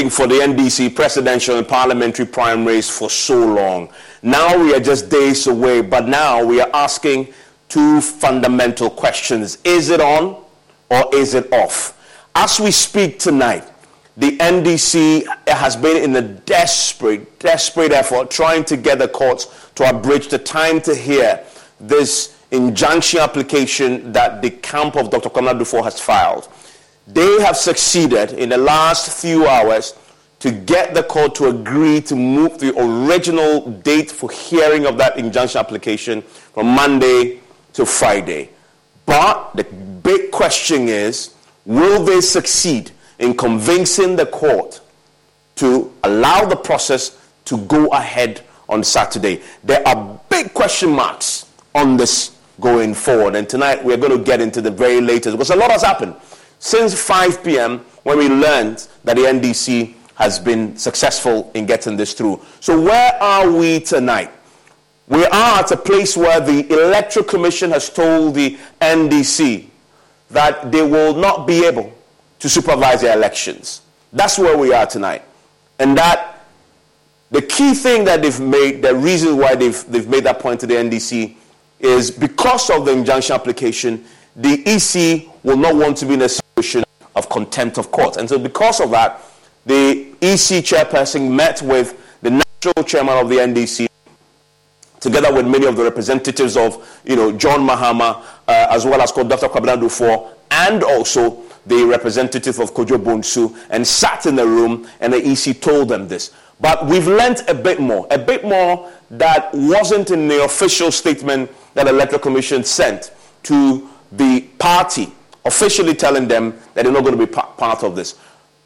waiting for the NDC presidential and parliamentary primaries for so long. Now we are just days away, but now we are asking two fundamental questions Is it on or is it off? As we speak tonight, the NDC has been in a desperate, desperate effort trying to get the courts to abridge the time to hear this injunction application that the camp of Dr. Kwabena Duffuor has filed. They have succeeded in the last few hours to get the court to agree to move the original date for hearing of that injunction application from Monday to Friday. But the big question is will they succeed in convincing the court to allow the process to go ahead on Saturday? There are big question marks on this going forward. And tonight we're going to get into the very latest because a lot has happened since 5 p.m. when we learned that the NDC has been successful in getting this through. So, where are we tonight? We are at a place where the Electoral Commission has told the NDC that they will not be able to supervise the elections. That's where we are tonight. And that the key thing that they've made, the reason why they've, they've made that point to the NDC is because of the injunction application, the EC will not want to be in a of contempt of court. And so, because of that, the EC chairperson met with the national chairman of the NDC, together with many of the representatives of, you know, John Mahama, uh, as well as Dr. Kwabena Duffuor, and also the representative of Kojo Bonsu, and sat in the room, and the EC told them this. But we've learnt a bit more, a bit more that wasn't in the official statement that the Electoral Commission sent to the party officially telling them that they're not going to be part of this.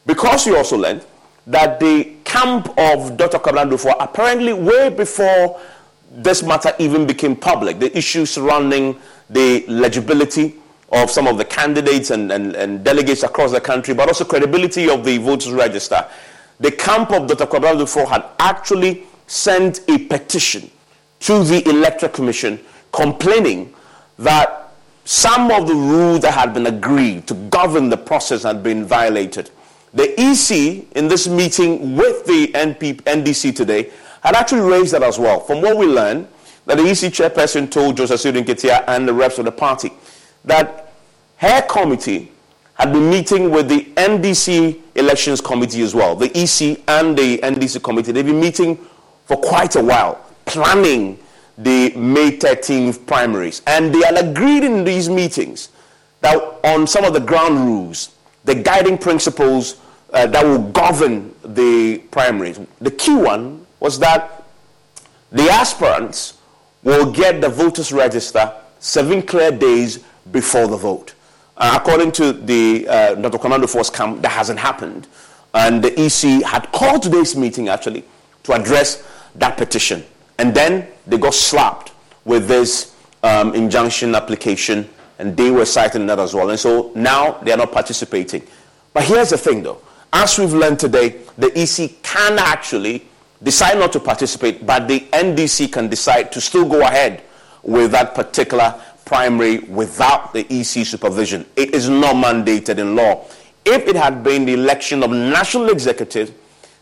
Because we also learned that the camp of Dr. Kwabena Duffuor, apparently way before this matter even became public, the issue surrounding the legibility of some of the candidates and, and, and delegates across the country, but also credibility of the voters register, the camp of Dr. Kwabena Duffuor had actually sent a petition to the Electoral Commission complaining that some of the rules that had been agreed to govern the process had been violated. The EC, in this meeting with the NP, NDC today, had actually raised that as well. From what we learned, that the EC chairperson told Joseph Nketia and the reps of the party that her committee had been meeting with the NDC elections committee as well. The EC and the NDC committee, they've been meeting for quite a while, planning the May 13th primaries. And they had agreed in these meetings that on some of the ground rules, the guiding principles uh, that will govern the primaries. The key one was that the aspirants will get the voters register seven clear days before the vote. Uh, according to the uh. Kwabena Duffuor camp, that hasn't happened. And the EC had called today's meeting actually to address that petition. And then they got slapped with this um, injunction application, and they were citing that as well. And so now they are not participating. But here's the thing, though. As we've learned today, the EC can actually decide not to participate, but the NDC can decide to still go ahead with that particular primary without the EC supervision. It is not mandated in law. If it had been the election of national executives,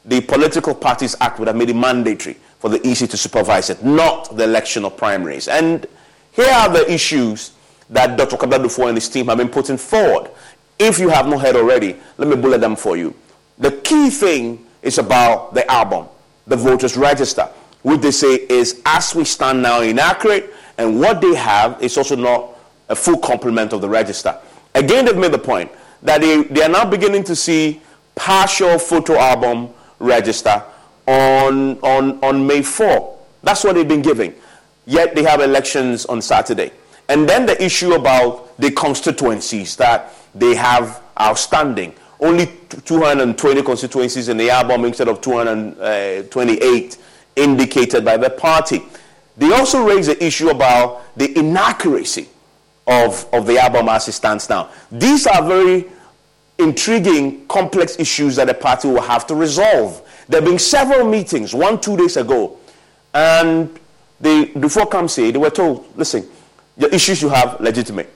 the Political Parties Act would have made it mandatory for the EC to supervise it, not the election of primaries. And here are the issues that Dr. Kwabena Duffuor and his team have been putting forward. If you have not heard already, let me bullet them for you. The key thing is about the album, the voters register, which they say is, as we stand now, inaccurate, and what they have is also not a full complement of the register. Again, they've made the point that they, they are now beginning to see partial photo album register on, on, on May 4. That's what they've been giving. Yet they have elections on Saturday. And then the issue about the constituencies that they have outstanding. Only 220 constituencies in the album instead of 228 uh, indicated by the party. They also raise the issue about the inaccuracy of, of the album as it stands now. These are very intriguing, complex issues that the party will have to resolve. There have been several meetings, one, two days ago, and the before come say they were told, listen, the issues you have legitimate.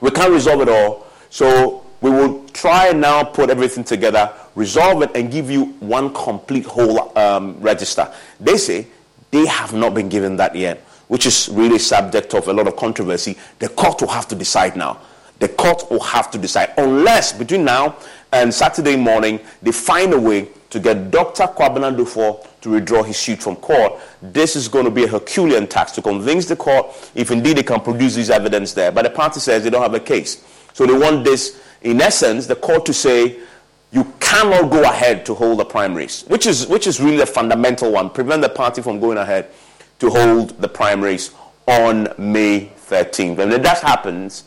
We can't resolve it all, so we will try and now put everything together, resolve it, and give you one complete whole um, register. They say they have not been given that yet, which is really subject of a lot of controversy. The court will have to decide now. The court will have to decide, unless between now and Saturday morning they find a way to get Dr. Kwabena Duffuor to withdraw his suit from court. This is going to be a Herculean task to convince the court if indeed they can produce this evidence there. But the party says they don't have a case. So they want this, in essence, the court to say you cannot go ahead to hold the primaries, which is, which is really the fundamental one. Prevent the party from going ahead to hold the primaries on May 13th. And if that happens,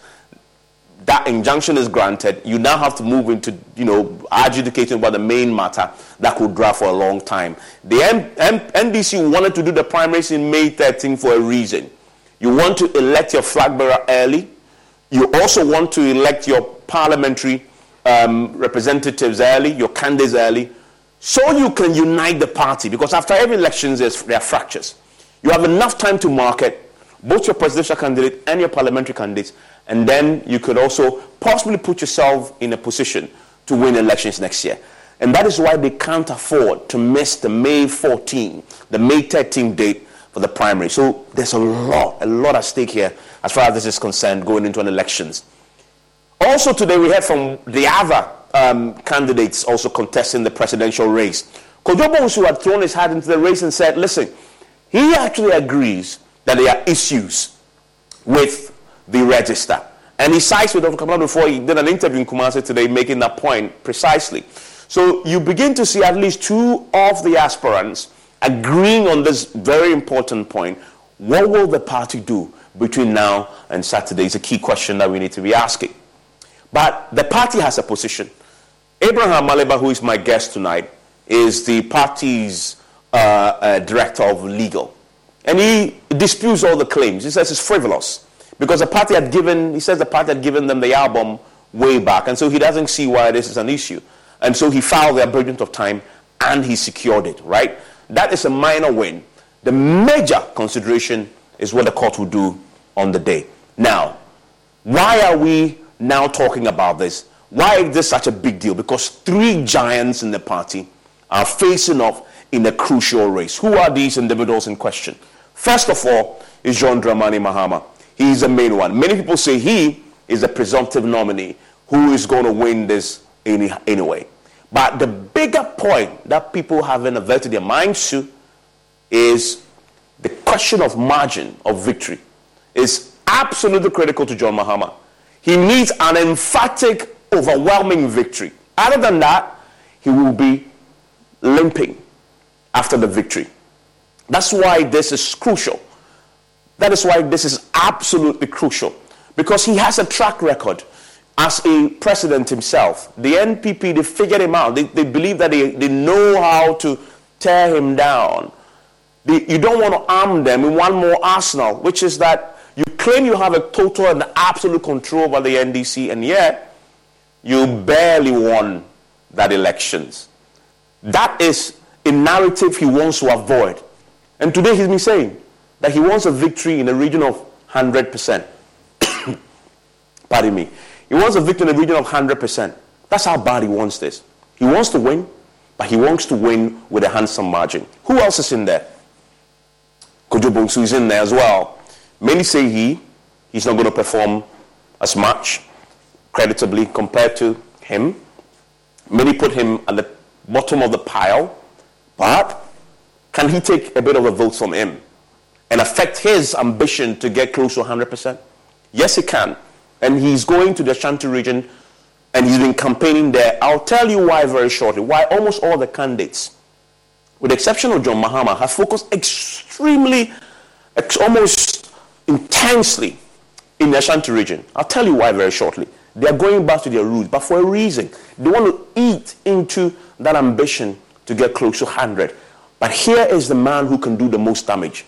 that injunction is granted, you now have to move into, you know, adjudicating about the main matter that could drag for a long time. The M- M- NDC wanted to do the primaries in May 13 for a reason. You want to elect your flag bearer early. You also want to elect your parliamentary um, representatives early, your candidates early, so you can unite the party. Because after every election, there are fractures. You have enough time to market both your presidential candidate and your parliamentary candidates and then you could also possibly put yourself in a position to win elections next year. And that is why they can't afford to miss the May 14, the May 13 date for the primary. So there's a lot, a lot at stake here as far as this is concerned going into an elections. Also today we heard from the other um, candidates also contesting the presidential race. Kojo Bonsu had thrown his hat into the race and said, listen, he actually agrees that there are issues with the register. And he cites with Dr. Kwabena Duffuor he did an interview in Kumasi today making that point precisely. So you begin to see at least two of the aspirants agreeing on this very important point. What will the party do between now and Saturday is a key question that we need to be asking. But the party has a position. Abraham Amaliba, who is my guest tonight, is the party's uh, uh, director of legal. And he disputes all the claims. He says it's frivolous. Because the party had given, he says the party had given them the album way back. And so he doesn't see why this is an issue. And so he filed the abridgment of time and he secured it, right? That is a minor win. The major consideration is what the court will do on the day. Now, why are we now talking about this? Why is this such a big deal? Because three giants in the party are facing off in a crucial race. Who are these individuals in question? First of all is John Dramani Mahama. He's the main one. Many people say he is a presumptive nominee who is going to win this any, anyway. But the bigger point that people haven't averted their minds to is the question of margin of victory is absolutely critical to John Mahama. He needs an emphatic, overwhelming victory. Other than that, he will be limping after the victory. That's why this is crucial. That is why this is absolutely crucial because he has a track record as a president himself. The NPP, they figured him out. They, they believe that they, they know how to tear him down. They, you don't want to arm them in one more arsenal, which is that you claim you have a total and absolute control over the NDC, and yet you barely won that elections. That is a narrative he wants to avoid. And today he's been saying, that he wants a victory in the region of 100%. Pardon me. He wants a victory in the region of 100%. That's how bad he wants this. He wants to win, but he wants to win with a handsome margin. Who else is in there? Kojo Bonsu is in there as well. Many say he, he's not going to perform as much creditably compared to him. Many put him at the bottom of the pile, but can he take a bit of a vote from him? And affect his ambition to get close to 100%? Yes, he can. And he's going to the Ashanti region and he's been campaigning there. I'll tell you why very shortly. Why almost all the candidates, with the exception of John Mahama, have focused extremely, ex- almost intensely in the Ashanti region. I'll tell you why very shortly. They are going back to their roots, but for a reason. They want to eat into that ambition to get close to 100. But here is the man who can do the most damage.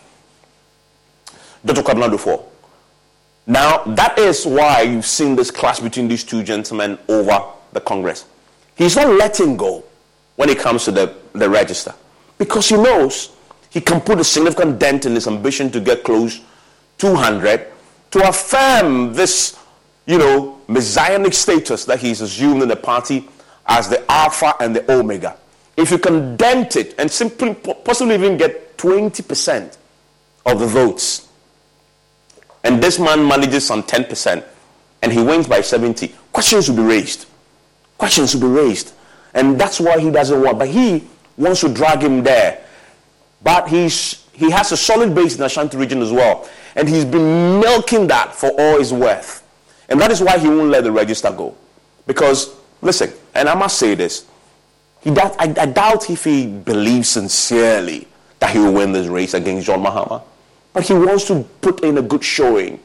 Dr. Kwabena Duffuor. Now, that is why you've seen this clash between these two gentlemen over the Congress. He's not letting go when it comes to the, the register because he knows he can put a significant dent in his ambition to get close 200 to affirm this you know, messianic status that he's assumed in the party as the Alpha and the Omega. If you can dent it and simply possibly even get 20% of the votes, and this man manages some 10%, and he wins by 70, questions will be raised. Questions will be raised. And that's why he doesn't want. But he wants to drag him there. But he's, he has a solid base in the Ashanti region as well. And he's been milking that for all his worth. And that is why he won't let the register go. Because, listen, and I must say this, he does, I, I doubt if he believes sincerely that he will win this race against John Mahama. But he wants to put in a good showing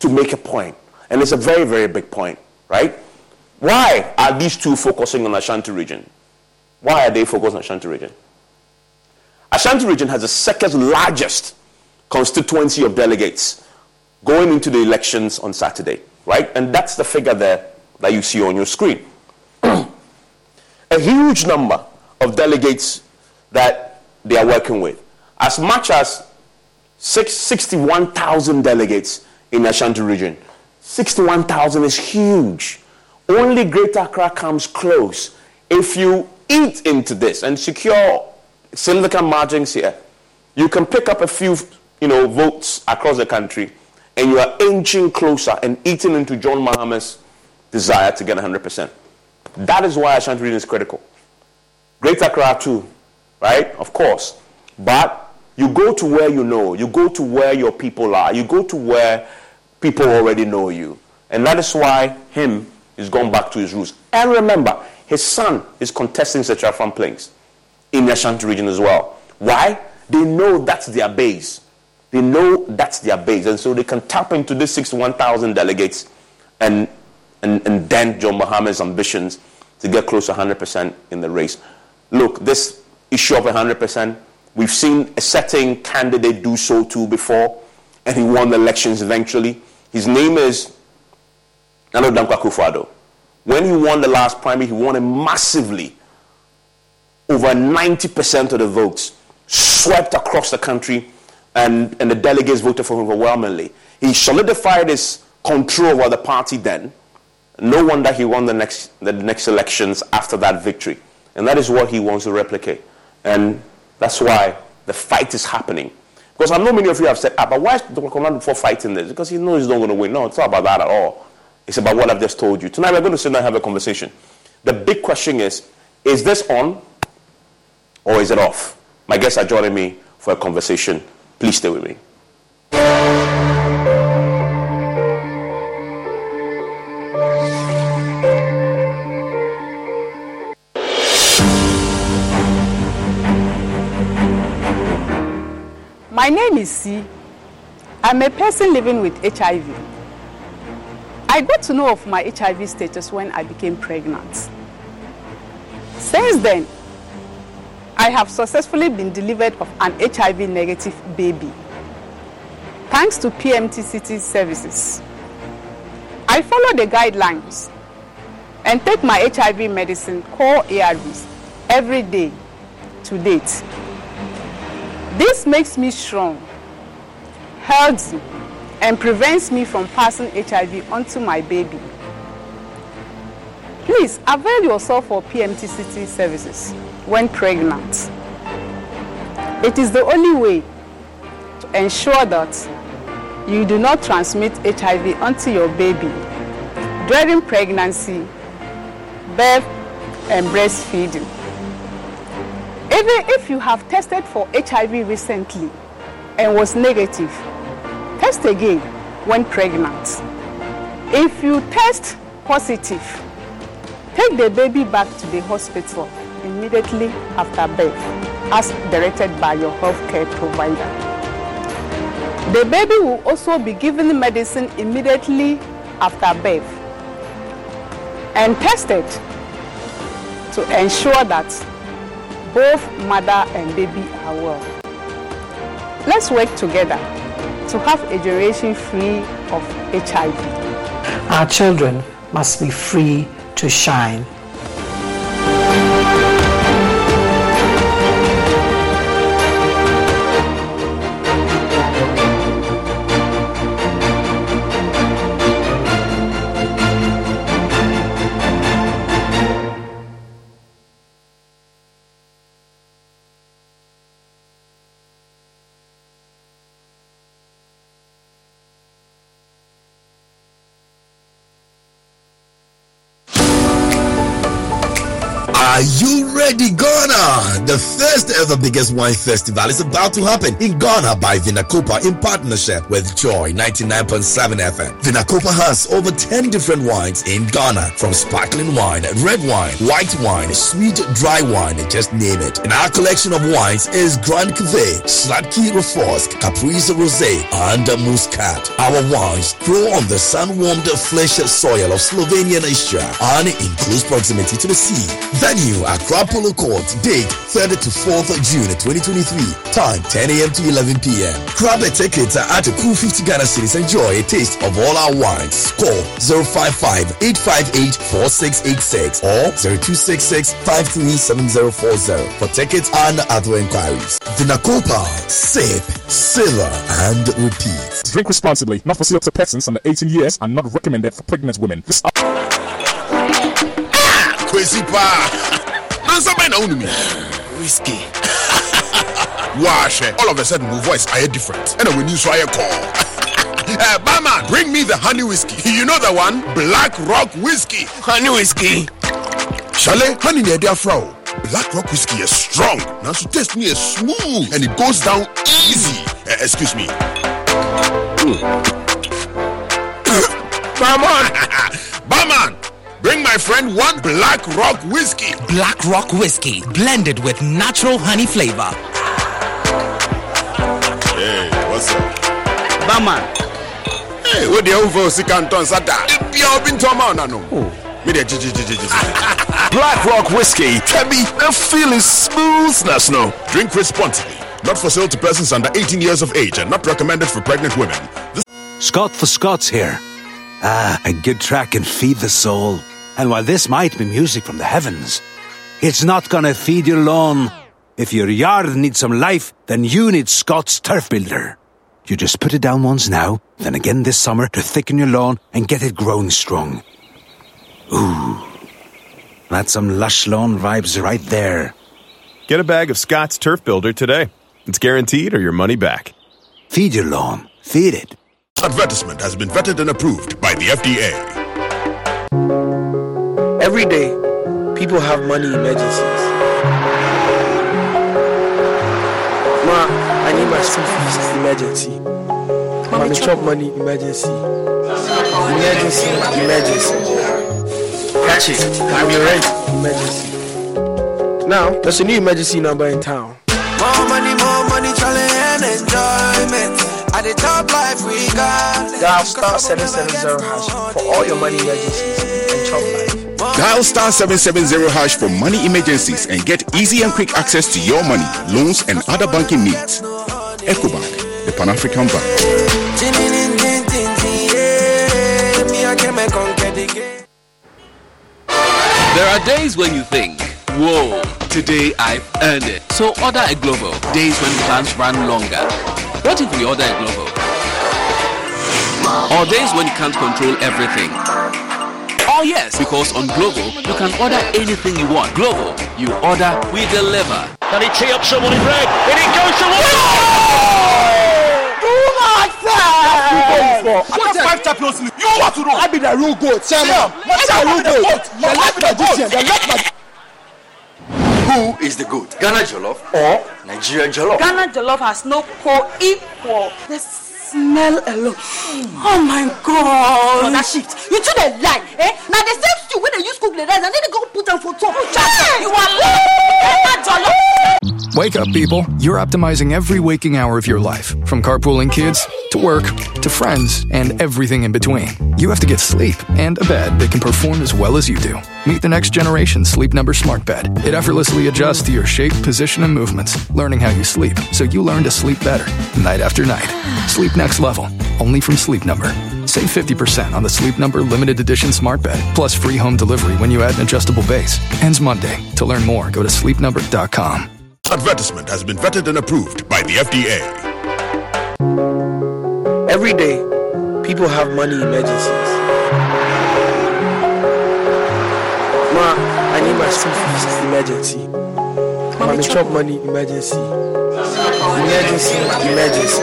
to make a point. And it's a very, very big point, right? Why are these two focusing on Ashanti region? Why are they focused on Ashanti region? Ashanti region has the second largest constituency of delegates going into the elections on Saturday, right? And that's the figure there that you see on your screen. a huge number of delegates that they are working with. As much as 61,000 delegates in Ashanti region. 61,000 is huge. Only Greater Accra comes close. If you eat into this and secure significant margins here, you can pick up a few, you know, votes across the country, and you are inching closer and eating into John Mahama's desire to get 100%. That is why Ashanti region is critical. Greater Accra too, right? Of course. But you go to where you know, you go to where your people are, you go to where people already know you. And that is why him is going back to his roots. And remember, his son is contesting the Farm Plains in the Ashanti region as well. Why? They know that's their base. They know that's their base. And so they can tap into this 61,000 delegates and, and, and dent John Mahama's ambitions to get close to 100% in the race. Look, this issue of 100%, we've seen a certain candidate do so too before, and he won the elections eventually. His name is Nana Dankwa Akufo-Addo. When he won the last primary, he won it massively. Over 90% of the votes swept across the country, and, and the delegates voted for him overwhelmingly. He solidified his control over the party then. No wonder he won the next, the next elections after that victory. And that is what he wants to replicate. And that's why the fight is happening. Because I know many of you have said, ah, but why is Dr. Command for fighting this? Because he knows he's not going to win. No, it's not about that at all. It's about what I've just told you. Tonight we're going to sit down and have a conversation. The big question is, is this on or is it off? My guests are joining me for a conversation. Please stay with me. My name is C. I'm a person living with HIV. I got to know of my HIV status when I became pregnant. Since then, I have successfully been delivered of an HIV negative baby. Thanks to PMTCT services. I follow the guidelines and take my HIV medicine called ARVs every day to date. This makes me strong, healthy, and prevents me from passing HIV onto my baby. Please avail yourself of PMTCT services when pregnant. It is the only way to ensure that you do not transmit HIV onto your baby during pregnancy, birth, and breastfeeding. Even if you have tested for HIV recently and was negative, test again when pregnant. If you test positive, take the baby back to the hospital immediately after birth as directed by your healthcare provider. The baby will also be given medicine immediately after birth and tested to ensure that both mother and baby are well. Let's work together to have a generation free of HIV. Our children must be free to shine. Are you ready, Ghana? The first ever biggest wine festival is about to happen in Ghana by Vinacopa in partnership with Joy 99.7 FM. Vinacopa has over 10 different wines in Ghana, from sparkling wine, red wine, white wine, sweet dry wine, just name it. And our collection of wines is Grand Cuvée, Sladki Reforsk, Caprice Rosé, and Muscat. Our wines grow on the sun-warmed flesh soil of Slovenia and Austria and in close proximity to the sea. Venue Accra Polo Court. Date 3rd to 4th June 2023. Time 10 a.m. to 11 p.m. Grab a ticket at a cool 50 Ghana cities. Enjoy a taste of all our wines. Call 055 858 4686 or 0266 537040 for tickets and other inquiries. Vinacopa, sip, silver, and repeat. Drink responsibly, not for sale to persons under 18 years and not recommended for pregnant women. This Kwesi pa. Nansa bɛn na wonu mi. Whiskey. Wahwɛ. All of a sudden, my voice ayɛ different. Ɛna w'ani nso ayɛ kɔɔ. Uh, barman, bring me the honey whiskey. You know the one? Black Rock Whiskey. Honey whiskey. Shale, honey near their fro. Black Rock Whiskey is strong. Now, so taste me is smooth and it goes down easy. Uh, excuse me. Barman! Barman! Bring my friend one Black Rock Whiskey. Black Rock Whiskey, blended with natural honey flavor. Hey, what's up? Barman, Hey, what the hell for Sikanton Sata? If you've been to a man, I know. Black Rock Whiskey. Tebby, the feeling smoothness, no. Drink responsibly. Not for sale to persons under 18 years of age and not recommended for pregnant women. This Scott for Scots here. Ah, a good track can feed the soul. And while this might be music from the heavens, it's not gonna feed your lawn. If your yard needs some life, then you need Scott's Turf Builder. You just put it down once now, then again this summer to thicken your lawn and get it growing strong. Ooh, that's some lush lawn vibes right there. Get a bag of Scott's Turf Builder today. It's guaranteed or your money back. Feed your lawn. Feed it. advertisement has been vetted and approved by the FDA. Every day, people have money emergencies. Ma, I need my school fees emergency. Mommy chop money emergency. Emergency, emergency. Catch it. I'm your rent emergency. Now, there's a new emergency number in town. More money, more money, challenge and enjoyment. At the top life we got. Dial star 770 hash for all your money emergencies and chop life. Dial star 770 hash for money emergencies and get easy and quick access to your money, loans, and other banking needs. EcoBank, the Pan African Bank. There are days when you think, whoa, today I've earned it. So order a Glovo. Days when plans run longer. What if we order a Glovo? Or days when you can't control everything. Oh yes, because on Glovo, you can order anything you want. Glovo, you order, we deliver. Can he tee up someone in red? And he goes to What's five champions league? You want to know? I be the real goat. Chairman. What's the real goat? The left magician. The left magician. Who is the goat? Ghana Jollof or Nigerian Jollof? Ghana Jollof has no co-equal. The smell alone. Oh my god. For that shit. You two dey lie. Eh? Now the same stew wey dey use cook the rice and then they go put am for top. You are lying. Ghana Jollof. Wake up, people. You're optimizing every waking hour of your life, from carpooling kids to work to friends and everything in between. You have to get sleep and a bed that can perform as well as you do. Meet the next generation Sleep Number Smart Bed. It effortlessly adjusts to your shape, position, and movements, learning how you sleep so you learn to sleep better night after night. Sleep next level, only from Sleep Number. Save 50% on the Sleep Number limited edition smart bed, plus free home delivery when you add an adjustable base. Ends Monday. To learn more, go to sleepnumber.com. Advertisement has been vetted and approved by the FDA. Every day, people have money emergencies. Ma, I need my school fees emergency. Mommy chop money emergency. Emergency, emergency.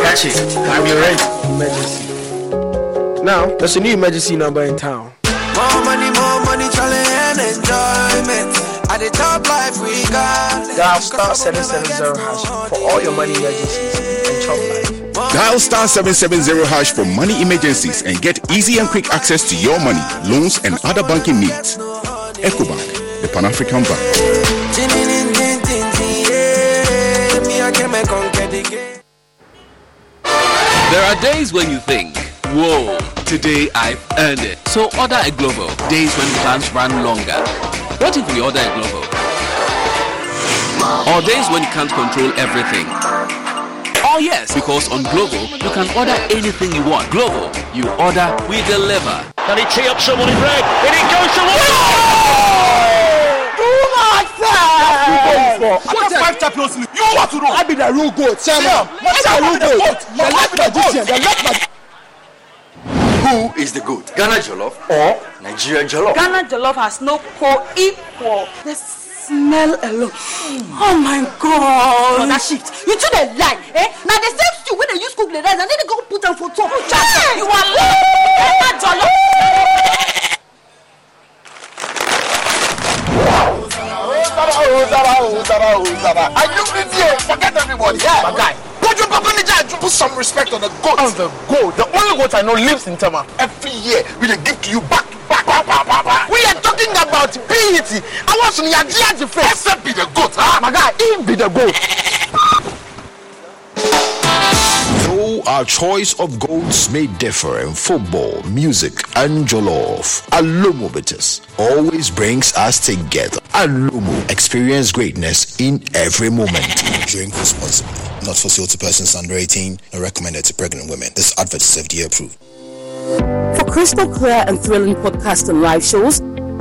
Catch it. I'm your rent emergency. Now, there's a new emergency number in town. More money, more money, challenge and enjoyment. Enjoyment. At the top life we got. Dial star 770 hash for all your money emergencies and chop life. Dial star 770 hash for money emergencies and get easy and quick access to your money, loans, and other banking needs. EcoBank, the Pan African Bank. There are days when you think, whoa, today I've earned it. So order a global. Days when plans run longer. What if we order a Glovo? Or days when you can't control everything. Oh yes, because on Glovo, you can order anything you want. Glovo, you order, we deliver. Can he tee up someone in red? And it goes to one. Do not say. What five champions league? You want to know? I be the real goat. Chairman. What's the real goat? The left magician. The left magician. Who is the goat? Ghana Jollof or Nigerian Jollof? Ghana Jollof has no co-equal. The smell alone. Oh my god. For that shit. You two the lie. Eh? Now the same stew when they use cook the rice and then they go put them for top. Hey, you are lying. Ghana Jollof. Are you idiot? Forget everybody. Yeah. My guy. Put your papa in charge. Put some respect on the goat. On the goat. The only goat I know lives in Tema. Every year we dey give to you back. back, back, back, back, back. We are talking about PET. I want some Yajiaji face. Except be the goat, huh? My guy, he be the goat. Though our choice of goats may differ in football, music, and jollof, Alomo Bitters always brings us together. Alomo, experience greatness in every moment. Drink responsibly. Not for sale to persons under 18 or recommended to pregnant women. This advert is FDA approved. For crystal clear and thrilling podcasts and live shows,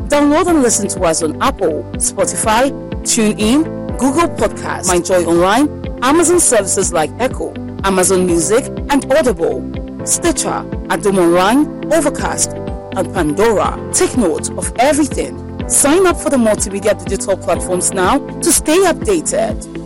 download and listen to us on Apple, Spotify, TuneIn, Google Podcasts, MyJoy Online, Amazon services like Echo, Amazon Music, and Audible, Stitcher, Adom Online, Overcast, and Pandora. Take note of everything. Sign up for the multimedia digital platforms now to stay updated.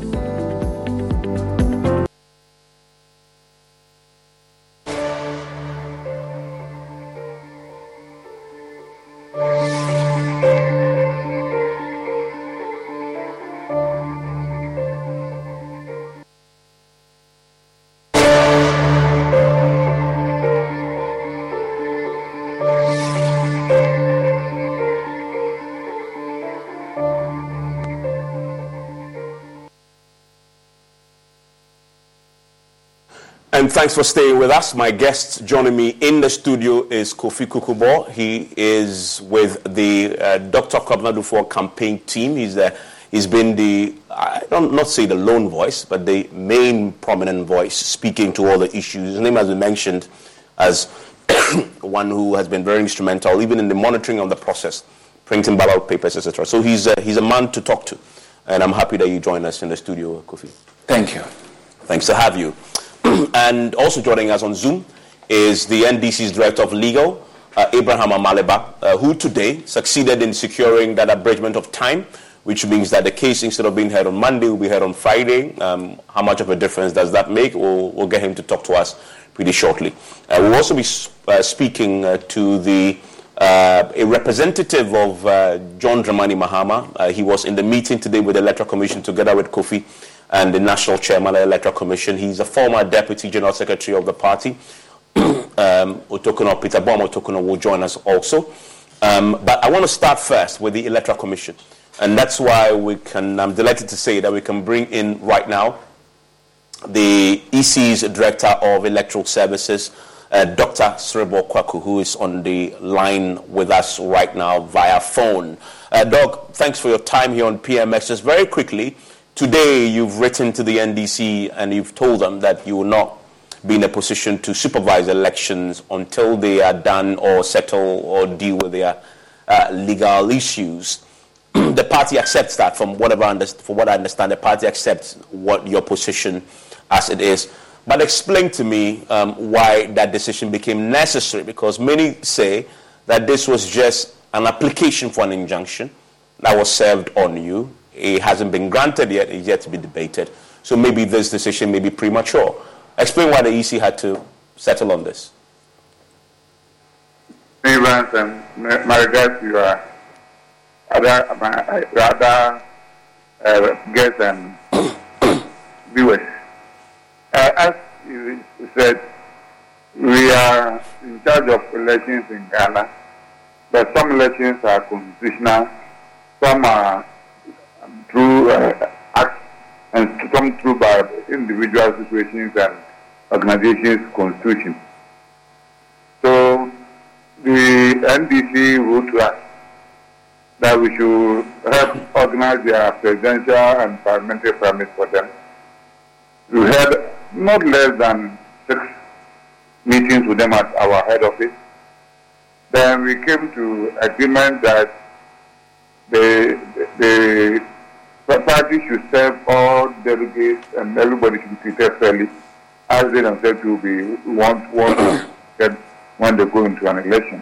And thanks for staying with us. My guest joining me in the studio is Kofi Kukubo. He is with the uh, Dr. Kwabena Duffuor campaign team. He's the, he's been the, I don't not say the lone voice, but the main prominent voice speaking to all the issues. His name has been mentioned as one who has been very instrumental, even in the monitoring of the process, printing ballot papers, etc. So he's a, he's a man to talk to. And I'm happy that you join us in the studio, Kofi. Thank you. Thanks to have you. and also joining us on Zoom is the NDC's Director of Legal, uh, Abraham Amaliba, uh, who today succeeded in securing that abridgment of time, which means that the case, instead of being heard on Monday, will be heard on Friday. Um, how much of a difference does that make? We'll, we'll get him to talk to us pretty shortly. Uh, we'll also be uh, speaking uh, to the uh, a representative of John Dramani Mahama. He was in the meeting today with the Electoral Commission together with Kofi and the National Chairman of the Electoral Commission. He's a former Deputy General Secretary of the party. um, Otokunor Peter Boamah Otokunor will join us also. Um, but I want to start first with the Electoral Commission. And that's why we can, I'm delighted to say that we can bring in right now the EC's Director of Electoral Services, uh, Dr. Serebour Quaicoe, who is on the line with us right now via phone. Uh, thanks for your time here on PMX. Just very quickly, today you've written to the NDC and you've told them that you will not be in a position to supervise elections until they are done or settle or deal with their uh, legal issues. the party accepts that from whatever under, from what I understand, the party accepts what your position as it is. But explain to me um, why that decision became necessary, because many say that this was just an application for an injunction that was served on you. It hasn't been granted yet; it's yet to be debated. So maybe this decision may be premature. Explain why the EC had to settle on this. Evans and my regards to your other my other uh, guests and viewers. Uh, as you said, we are in charge of elections in Ghana, but some elections are constitutional, some are through uh, acts, and some through by individual situations and organizations' constitution. So the NDC wrote to us that we should help organize their presidential and parliamentary primaries for them. We had not less than six meetings with them at our head office. Then we came to agreement that the, the, the party should serve all delegates and everybody should be treated fairly as they themselves will be want, want when they go into an election.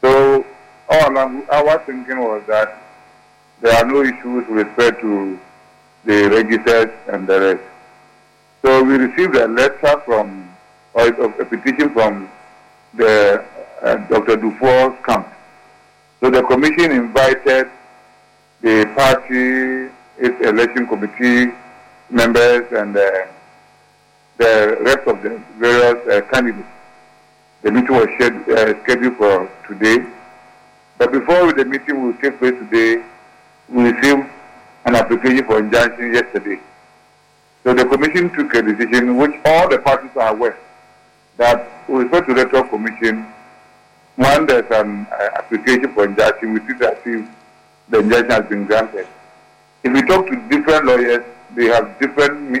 So all along, our thinking was that there are no issues with respect to the registers and the rest. So we received a letter from, or a petition from the uh, Dr. Duffuor's camp. So the commission invited the party, its election committee members, and uh, the rest of the various uh, candidates. The meeting was scheduled, uh, scheduled for today. But before the meeting will take place today, we received an application for injunction yesterday. So the commission took a decision which all the parties are aware that with respect to the electoral commission, when there's an uh, application for injunction, we see that the injunction has been granted. If we talk to different lawyers, they have different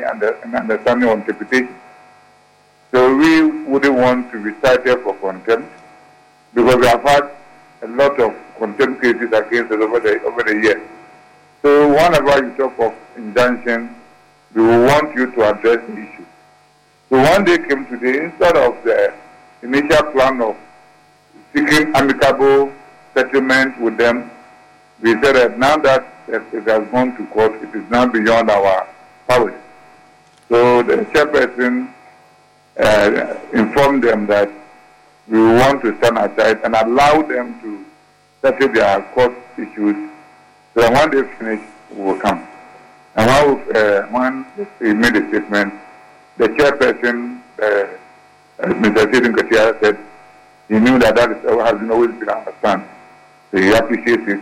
understanding on interpretation. So we wouldn't want to be cited for contempt because we have had a lot of contempt cases against us over the over the years. So whenever you talk of injunction, we will want you to address the issue. So one day came today, instead of the initial plan of seeking amicable settlement with them, we said that now that it has gone to court, it is now beyond our powers. So the chairperson uh, informed them that we want to stand aside and allow them to settle their court issues so that when they finish, we will come. And when, uh, when he made a statement, the chairperson, uh, Mr. Asiedu Nketia, said he knew that that is, has always been stand. So he appreciates it.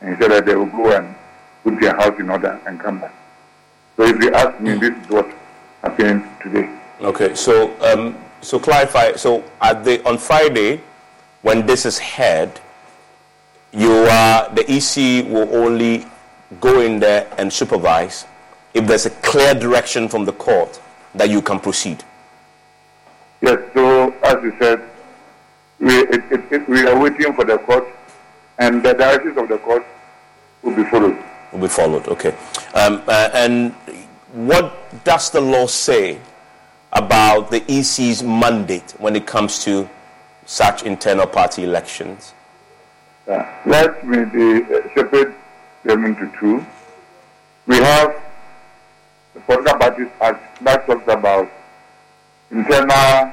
And he said that they will go and put their house in order and come back. So if you ask me, this is what happened today. Okay, so um, so clarify. So at the on Friday, when this is heard, you are the EC will only go in there and supervise if there's a clear direction from the court that you can proceed. Yes. So as you said, we it, it, it, we are waiting for the court, and the directives of the court will be followed. Will be followed. Okay. Um, uh, and what does the law say about the EC's mandate when it comes to such internal party elections? Uh, let me uh, separate them into two. We have the Political Parties Act that talks about internal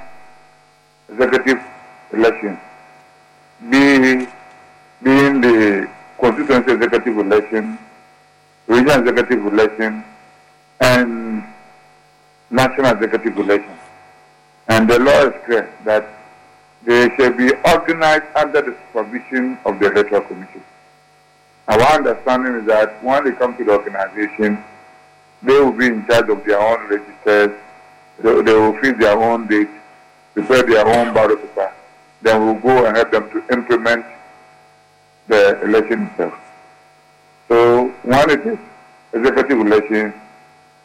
executive elections, being, being the constituency executive election, executive election, and national executive elections. And the law is clear that they shall be organized under the supervision of the electoral commission. Our understanding is that when they come to the organization, they will be in charge of their own registers, they, they will fill their own dates, prepare their own ballot paper. Then we'll go and help them to implement the election itself. So when it is executive election,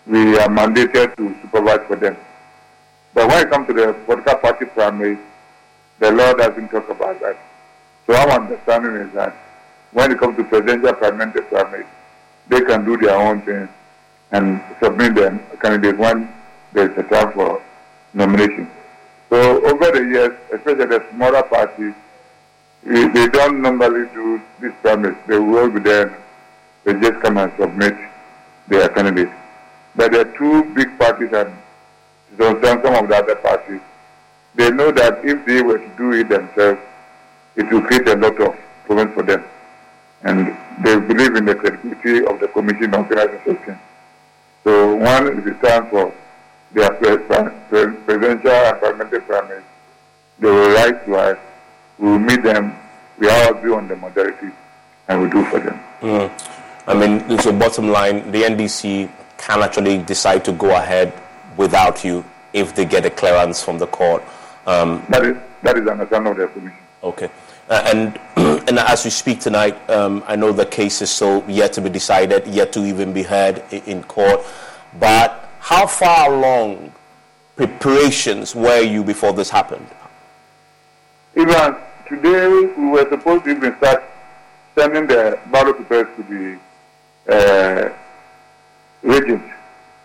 we are mandated to supervise for them. But when it comes to the political party primaries, the law doesn't talk about that. So our understanding is that when it comes to presidential parliamentary primaries, they can do their own thing and submit their candidates when there's a time for nomination. So over the years, especially the smaller parties, they don't normally do this primaries. They will be there. They just come and submit their candidates. But are two big parties and some of the other parties. They know that if they were to do it themselves, it will create a lot of problems for them. and they believe in the credibility of the commission on organizing session. So it is time for their presidential and parliamentary primaries, they will write to us, we will meet them, we all agree on the modality, and we do for them. Mm. I mean, so bottom line, the NDC can actually decide to go ahead without you if they get a clearance from the court. Um, that is that is understanding of the. Okay. Uh, and and as we speak tonight, um, I know the case is still yet to be decided, yet to even be heard in court. But how far along preparations were you before this happened? Even today, we were supposed to even start sending the ballot papers to the uh,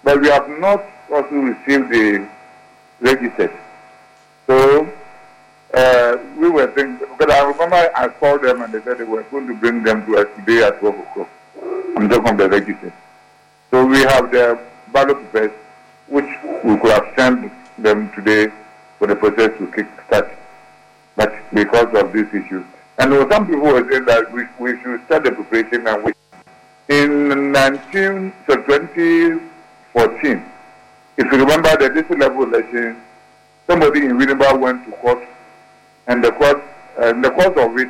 but we have not also received the registers. So uh, we were thinking, because I remember I called them and they said they were going to bring them to us today at 12 o'clock. I'm talking about the register. So we have the ballot papers, which we could have sent them today for the process to kick start. But because of this issue, and some people were saying that we, we should start the preparation and we, in 19, so 2014, if you remember the district level election, somebody in Winneba went to court and the court, uh, in the course of which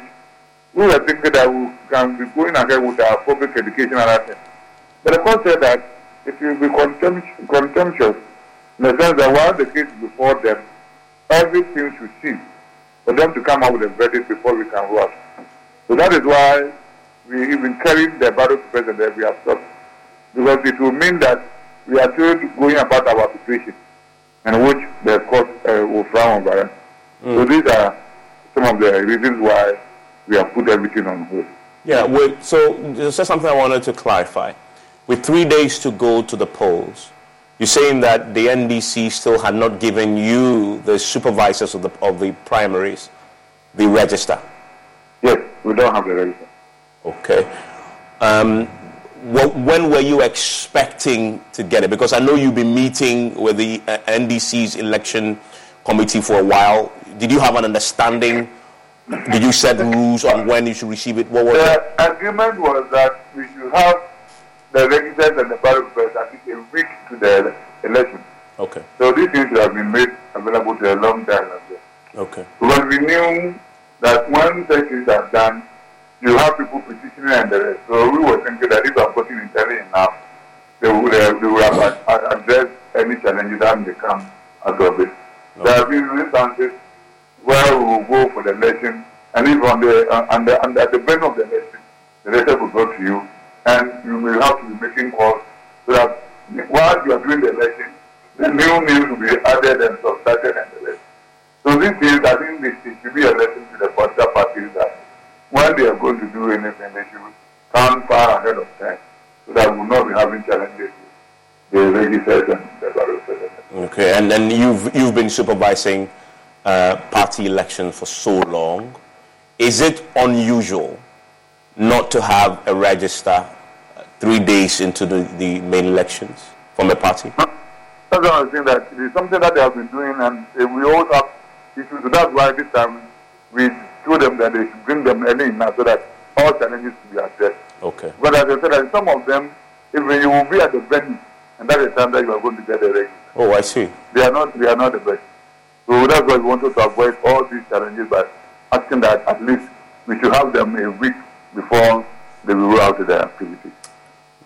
we were thinking that we can be going ahead with our public education and that. But the court said that it will be contemptuous in the sense that while the case is before them, everything should cease for them to come out with a verdict before we can out. So that is why we even carried the battle to president that we have stopped. Because it will mean that we are still going about our situation, and which the court uh, will frown over. Mm. So these are some of the reasons why we have put everything on hold. Yeah, wait, so this is something I wanted to clarify. With three days to go to the polls, you're saying that the NDC still had not given you, the supervisors of the, of the primaries, the register? Yes, we don't have the register. Okay. Um, when were you expecting to get it? Because I know you've been meeting with the uh, NDC's election committee for a while. Did you have an understanding? Did you set rules on when you should receive it? What was the it? agreement was that we should have the registers and the ballot papers at least a week to the election. Okay. So these things should have been made available to a long time ago. Okay. Because we knew that when such things are done, you have people petitioning and the rest. So we were thinking that if I'm putting it early enough, they would, uh, they would have addressed any challenges that may come out of it. Okay. There have been instances where we will go for the election, and if on the, uh, on the, on at the end of the election, the letter will go to you, and you will have to be making calls so that while you are doing the election, the new names will be added and subtracted and the rest. So these things, I think this should be a lesson to the political parties that when they are going to do anything, they should plan far ahead of time so that we will not be having challenges with the registers and the Okay, and then you've, you've been supervising uh, party elections for so long. Is it unusual not to have a register three days into the, the main elections from a party? That's what I was saying that it is something that they have been doing and uh, we always have issues. So that's why this time we told them that they should bring them early enough so that all challenges will be addressed. Okay. But as I said, that some of them, even you will be at the venue and that is the time that you are going to get the register. Oh, I see. They are not, they are not the best. So that's why we wanted to avoid all these challenges by asking that at least we should have them a week before they will roll out their activities.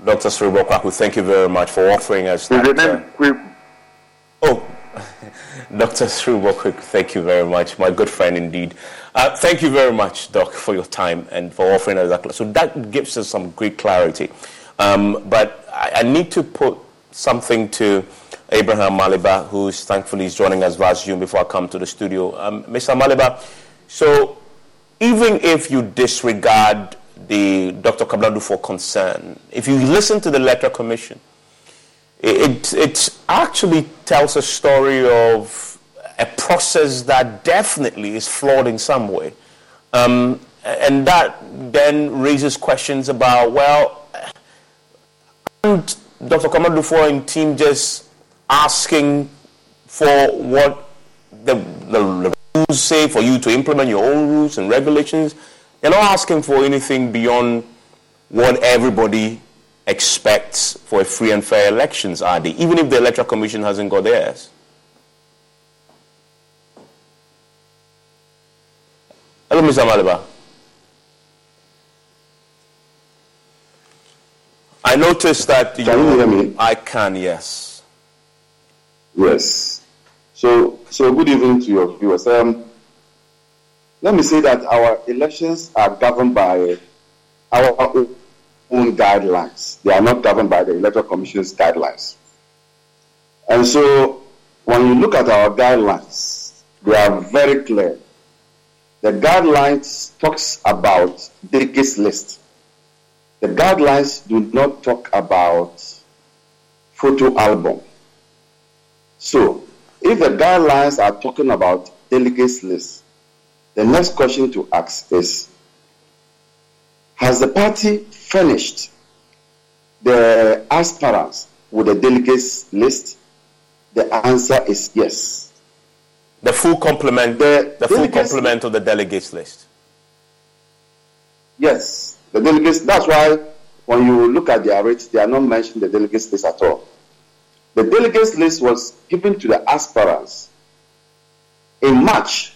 Dr. Serebour Quaicoe, thank you very much for offering us that. Is the name uh, Oh, Dr. Serebour Quaicoe, thank you very much. My good friend indeed. Uh, thank you very much, Doc, for your time and for offering us that. So that gives us some great clarity. Um, but I, I, need to put something to Abraham Amaliba, who is thankfully is joining us via Zoom before I come to the studio. Um, Mr. Amaliba, so even if you disregard the Dr. Kwabena Duffuor concern. If you listen to the Electoral Commission, it, it actually tells a story of a process that definitely is flawed in some way. Um, and that then raises questions about, well, and Dr. Kwabena Duffuor and team just asking for what the, the, the rules say for you to implement your own rules and regulations? They're not asking for anything beyond what everybody expects for a free and fair elections, are they? Even if the Electoral Commission hasn't got theirs. Hello, Mr. Amaliba. I noticed that you. Can you hear me? I can, yes. Yes. So, so good evening to your viewers. Um, let me say that our elections are governed by our own guidelines. They are not governed by the Electoral Commission's guidelines. And so, when you look at our guidelines, they are very clear. The guidelines talks about delegates list. The guidelines do not talk about photo album. So, if the guidelines are talking about delegates list, the next question to ask is Has the party finished the aspirants with the delegates list? The answer is yes. The full complement, the, the full complement of the delegates list. Yes, the delegates. That's why when you look at their rates, they are not mentioning the delegates list at all. The delegates list was given to the aspirants in March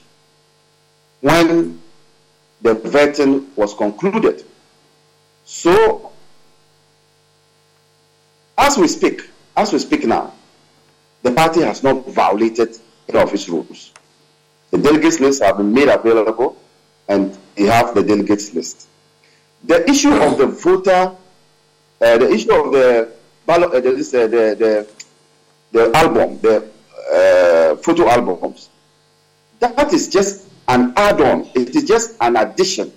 when the vetting was concluded. So, as we speak, as we speak now, the party has not violated any of its rules. The delegates list have been made available and they have the delegates list. The issue of the voter, uh, the issue of the ballot, uh, the, the, the, the album, the uh, photo albums, that is just an add-on. It is just an addition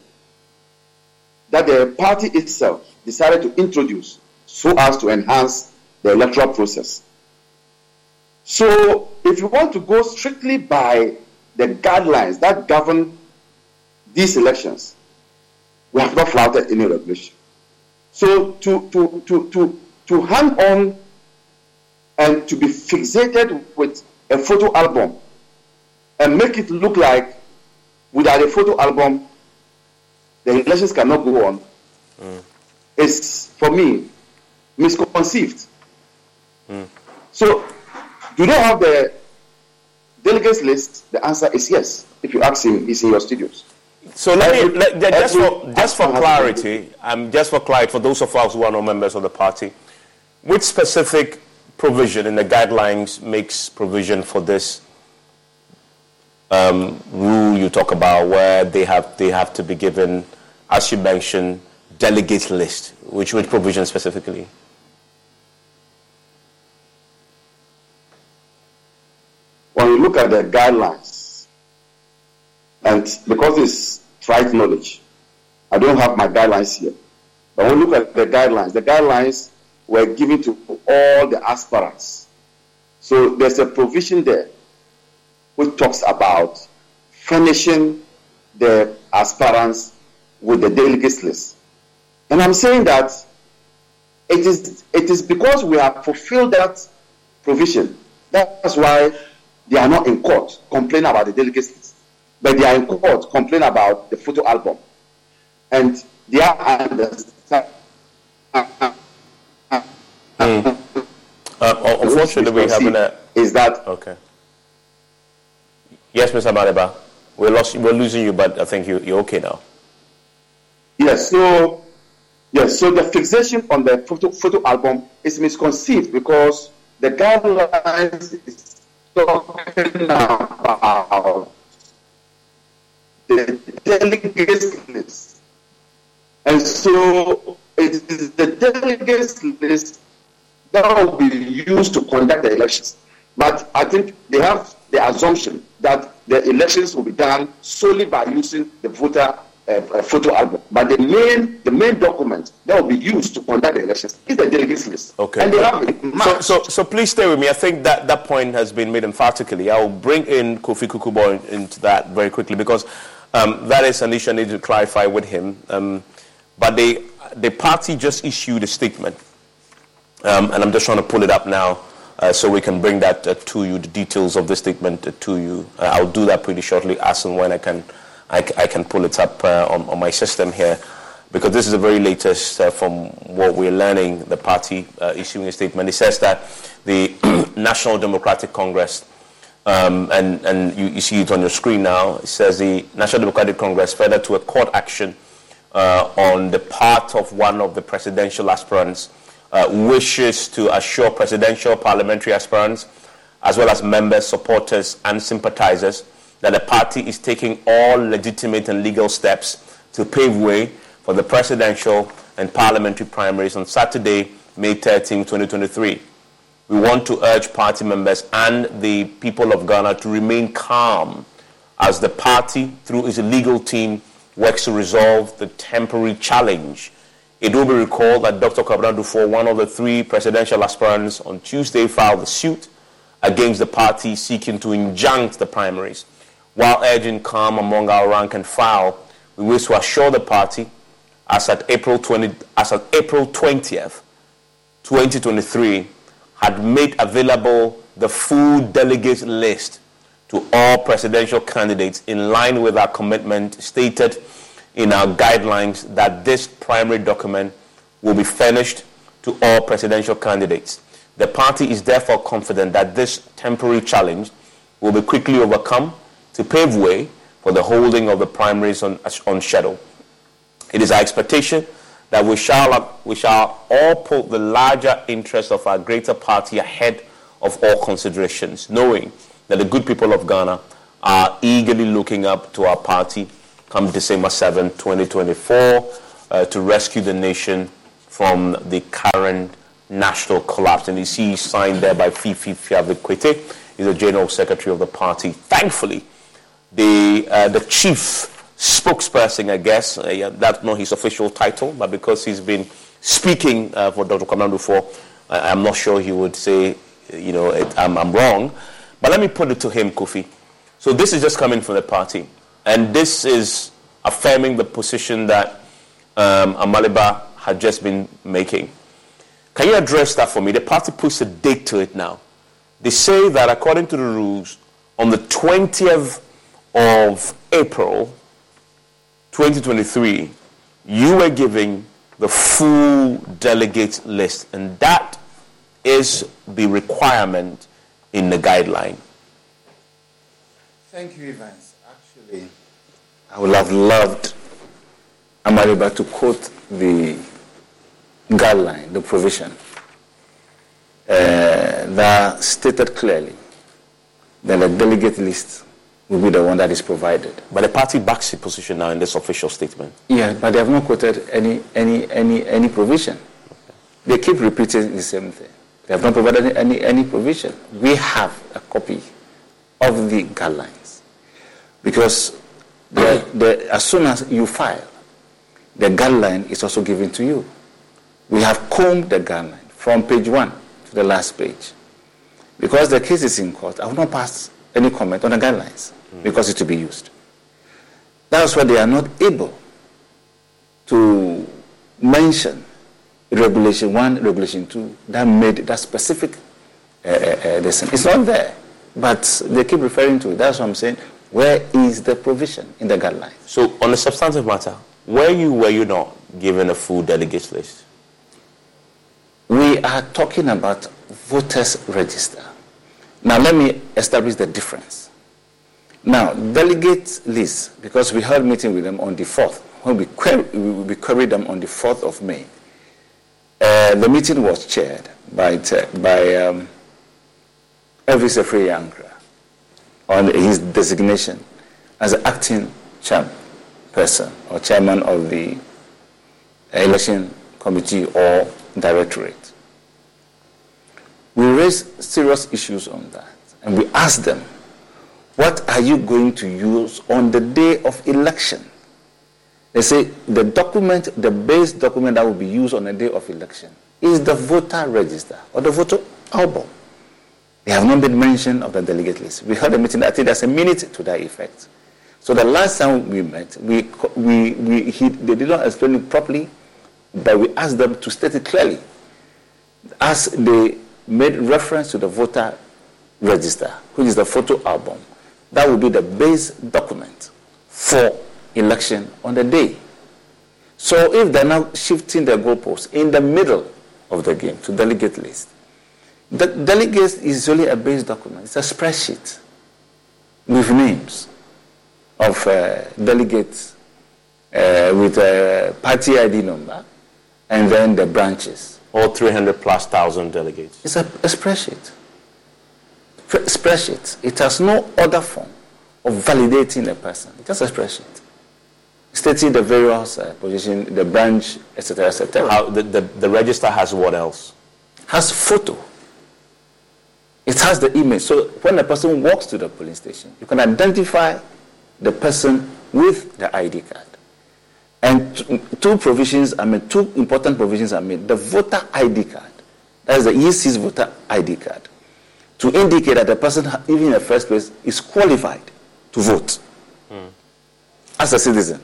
that the party itself decided to introduce so as to enhance the electoral process. So, if you want to go strictly by the guidelines that govern these elections, we have not flouted any regulation. So, to, to, to, to, to hang on and to be fixated with a photo album and make it look like without a photo album, the elections cannot go on, mm. is for me misconceived. Mm. So, do they have the delegates list? The answer is yes. If you ask him, he's in your studios. So let me let, just for just for clarity, um, just for clarity, for those of us who are not members of the party, which specific provision in the guidelines makes provision for this um, rule you talk about, where they have they have to be given, as you mentioned, delegate list, which which provision specifically? When you look at the guidelines, and because it's trite knowledge, I don't have my guidelines here. But when you look at the guidelines, the guidelines were given to all the aspirants. So there's a provision there which talks about furnishing the aspirants with the delegates list. And I'm saying that it is it is because we have fulfilled that provision. That's why they are not in court complaining about the delicacies, but they are in court complaining about the photo album. And they are understand. Mm. Uh, unfortunately, we have a. Is that okay? Yes, Mr. Amaliba, we're lost. We're losing you, but I think you, you're okay now. Yes. So, yes. So the fixation on the photo photo album is misconceived because the guidelines is about the delegates list. And so it is the delegates list that will be used to conduct the elections. But I think they have the assumption that the elections will be done solely by using the voter uh, photo album. But the main the main document that will be used to conduct the elections is the delegates list. Okay. And they have it so, so, so please stay with me. I think that that point has been made emphatically. I will bring in Kofi Kukubo into that very quickly because um, that is an issue I need to clarify with him. Um, but they, the party just issued a statement, um, and I'm just trying to pull it up now. Uh, so we can bring that uh, to you, the details of the statement uh, to you. Uh, I'll do that pretty shortly, as and when I can I, I can pull it up uh, on, on, my system here. because this is the very latest uh, from what we're learning, the party uh, issuing a statement. It says that the National Democratic Congress, um, and, and you, you, see it on your screen now, it says the National Democratic Congress further to a court action uh, on the part of one of the presidential aspirants uh, wishes to assure presidential parliamentary aspirants, as well as members, supporters, and sympathizers, that the party is taking all legitimate and legal steps to pave way for the presidential and parliamentary primaries on Saturday, May 13, 2023. We want to urge party members and the people of Ghana to remain calm as the party, through its legal team, works to resolve the temporary challenge. It will be recalled that Dr. Kwabena Duffuor, one of the three presidential aspirants, on Tuesday filed a suit against the party seeking to injunct the primaries. While urging calm among our rank and file, we wish to assure the party as at April 20, as at April 20th, 2023, had made available the full delegate list to all presidential candidates in line with our commitment stated in our guidelines that this primary document will be furnished to all presidential candidates. The party is therefore confident that this temporary challenge will be quickly overcome to pave way for the holding of the primaries on, on schedule. It is our expectation that we shall, we shall all put the larger interests of our greater party ahead of all considerations, knowing that the good people of Ghana are eagerly looking up to our party come December 7, 2024, uh, to rescue the nation from the current national collapse. And you see signed there by Fifi Fiavi Kwetey, he's the General Secretary of the party. Thankfully, the, uh, the chief spokesperson, I guess. Uh, yeah, that's not his official title, but because he's been speaking uh, for Dr. Kwabena Duffuor, I'm not sure he would say, you know, it, I'm, I'm, wrong. But let me put it to him, Kofi. So this is just coming from the party, and this is affirming the position that um, Amaliba had just been making. Can you address that for me? The party puts a date to it now. They say that according to the rules, on the 20th of April, 2023, you were giving the full delegate list, and that is the requirement in the guideline. Thank you, Evans. Actually, I would have loved Amaliba to quote the guideline, the provision, uh, that stated clearly that the delegate list will be the one that is provided. But the party backs the position now in this official statement. Yeah, but they have not quoted any any any any provision. They keep repeating the same thing. They have not provided any any provision. We have a copy of the guidelines because the, the, as soon as you file, the guideline is also given to you. We have combed the guideline from page one to the last page. Because the case is in court, I will not pass any comment on the guidelines mm. because it will be used. That's why they are not able to mention Regulation 1, Regulation 2 that made that specific uh, uh, uh It's not there, but they keep referring to it. That's what I'm saying. Where is the provision in the guidelines? So, on the substantive matter, were you, were you not given a full delegates list? We are talking about voters register. Now, let me establish the difference. Now, delegate list, because we a meeting with them on the 4th, when we, quer- we queried them on the 4th of May, uh, the meeting was chaired by, te- by um, Elvis Afriyie on his designation as acting chairperson or chairman of the election committee or directorate. We raised serious issues on that, and we asked them what are you going to use on the day of election? They say the document, the base document that will be used on the day of election is the voter register or the voter album. They have not made mention of the delegate list. We had a meeting, I think there's a minute to that effect. So the last time we met, we, we, we, he, they did not explain it properly, but we asked them to state it clearly. As they made reference to the voter register, which is the photo album, that will be the base document for election on the day. So if they're now shifting the goalposts in the middle of the game to delegate list, the delegate is only a base document. It's a spreadsheet with names of uh, delegates uh, with a party ID number and then the branches. All 300 plus thousand delegates. It's a, a spreadsheet. Spreadsheet. It has no other form of validating a person. It's just a spreadsheet. Stating the various uh, position, the branch, etc., etc. How, the, the, the register has what else? Has photo. It has the image. So when a person walks to the polling station, you can identify the person with the ID card. And two provisions, I mean, two important provisions are made. The voter ID card, that is the EC's voter ID card, to indicate that the person, even in the first place, is qualified to vote as a citizen,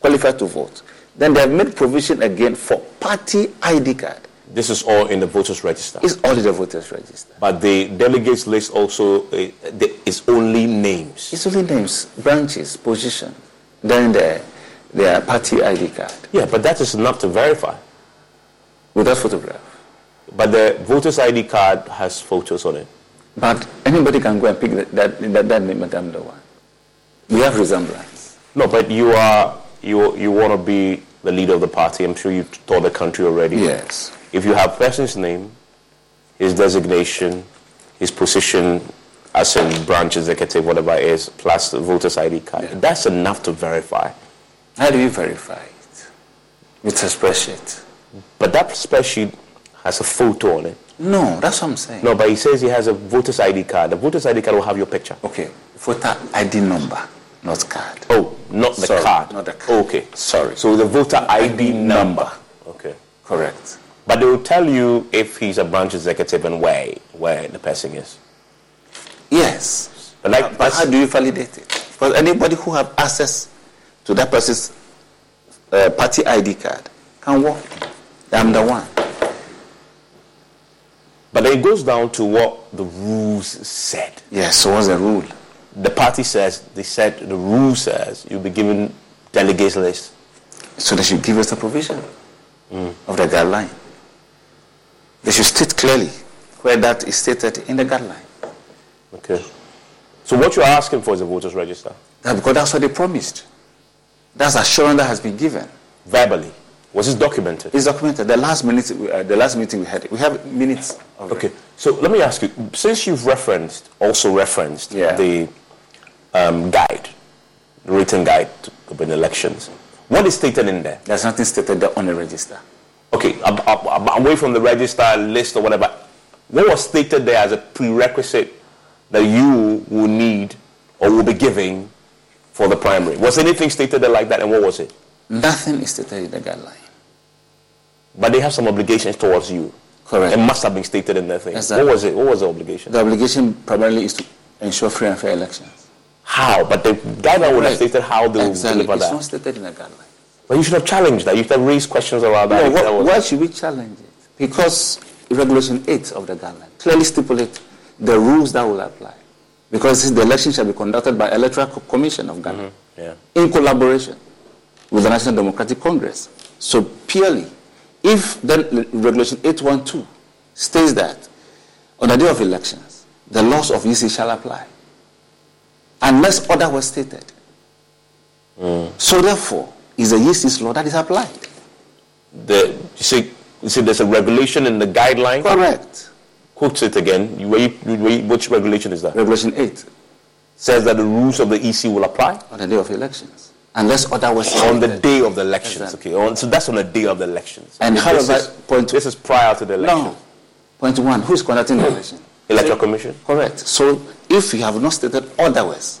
qualified to vote. Then they have made provision again for party ID card. This is all in the voters register. It's all in the voters register. But the delegates list also uh, is only names. It's only names, branches, position, then the, their party ID card. Yeah, but that is enough to verify. Without photograph. But the voters ID card has photos on it. But anybody can go and pick that, that, that, that name and I'm the one. We have resemblance. No, but you are you you want to be the leader of the party. I'm sure you've told the country already. Yes. If you have person's name, his designation, his position as in branch executive, whatever it is, plus the voter's ID card, that's enough to verify. How do you verify it? With a spreadsheet. But that spreadsheet has a photo on it. No, that's what I'm saying. No, but he says he has a voter's ID card. The voter's ID card will have your picture. Okay, voter ID number, not card. Oh, not the Sorry, card. not the card. Okay. Sorry. So the voter ID number. Okay. Correct. But they will tell you if he's a branch executive and where where the person is. Yes. But like But how do you validate it? Because anybody who have access to that person's uh, party ID card can walk. I'm the one. But it goes down to what the rules said. Yes, so what's the rule? The party says they said the rule says you'll be given delegates list. So they should give us a provision of the guideline. They should state clearly where that is stated in the guideline. Okay. So what you're asking for is a voters register. That- because that's what they promised. That's assurance that has been given. Verbally. Was this documented? It's documented. The last minute, uh, the last meeting we had, we have minutes. Of Okay. So let me ask you, since you've referenced, also referenced Yeah. the um, guide, the written guide to open elections, what is stated in there? There's nothing stated there on the register. Okay, ab- ab- ab- away from the register list or whatever, what was stated there as a prerequisite that you will need or will be giving for the primary? Was anything stated like that, and what was it? Nothing is stated in the guideline. But they have some obligations towards you. Correct. It must have been stated in their thing. Exactly. What was it? What was the obligation? The obligation primarily is to ensure free and fair elections. How? But the guideline would have stated how they Exactly. deliver It's that. not stated in the guideline. But you should have challenged that. You should have raised questions around that. No, was- why should we challenge it? Because Regulation 8 of the guideline clearly stipulates the rules that will apply. Because the election shall be conducted by Electoral Commission of Ghana mm-hmm. Yeah. in collaboration with the National Democratic Congress. So purely, if then Regulation 812 states that on the day of elections, the laws of EC shall apply, unless order was stated. Mm. So therefore, is the EC's law that is applied. The, you see, you see, there's a regulation in the guideline. Correct. Quote it again. You- you- you- which regulation is that? Regulation 8 Says that the rules of the EC will apply on the day of elections, unless order was on the day of the elections. Okay, on, so that's on the day of the elections. And this however, is, point this is prior to the election. No. Point one, who is conducting the election? Electoral Commission. Correct. So if you have not stated otherwise,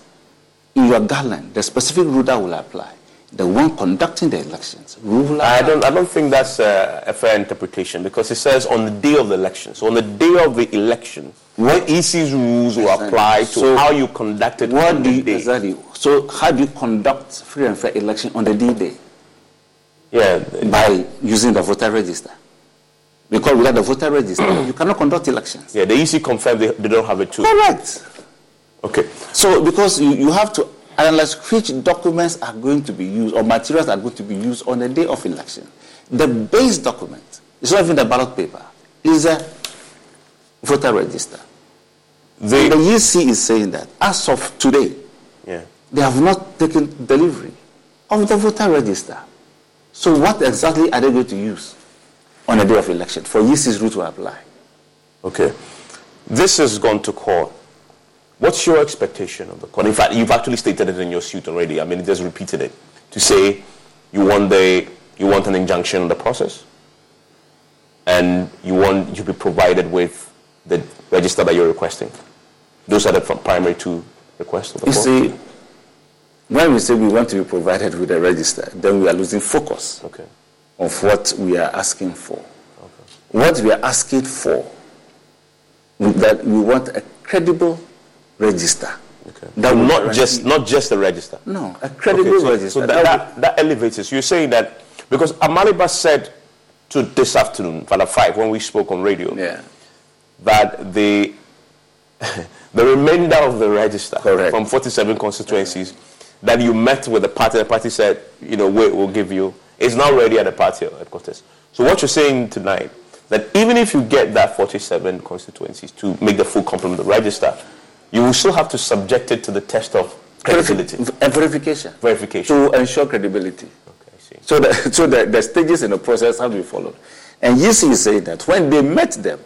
in your guideline, the specific rule that will apply, the one conducting the elections, rule will apply. I don't. I don't think that's a, a fair interpretation because it says on the day of the election. So on the day of the election, what EC's rules will apply to So how you conducted What do the you, day. exactly? So how do you conduct free and fair election on the D-Day? Yeah. By using the voter register. Because without the voter register, you cannot conduct elections. Yeah, the EC confirmed they, they don't have it too. Correct. Okay. So because you, you have to analyze which documents are going to be used or materials are going to be used on the day of election. The base document is not even the ballot paper, it's a voter register. The, the EC is saying that as of today, Yeah. they have not taken delivery of the voter register. So what exactly are they going to use on the day of election for EC's rule to apply? Okay. This has gone to court. What's your expectation of the court? In fact, you've actually stated it in your suit already. I mean, you just repeated it to say you want the you want an injunction on the process, and you want you be provided with the register that you're requesting. Those are the primary two requests of the court. You court. see, when we say we want to be provided with a register, then we are losing focus okay. of what we are asking for. What we are asking for, is that we want a credible register. Okay. That will not just not just the register. No, a credible Okay, so, register. So that, that, that elevates it. You're saying that because Amaliba said to this afternoon, Father Five, when we spoke on radio, yeah. that the the remainder of the register from 47 constituencies that you met with the party, the party said, you know, wait, we'll give you, is now ready at the party headquarters. So what you're saying tonight, that even if you get that 47 constituencies to make the full complement of the register, you will still have to subject it to the test of credibility. And verification. Verification. To ensure credibility. Okay, see. So, the, so the, the stages in the process have to be followed. And EC is saying that when they met them,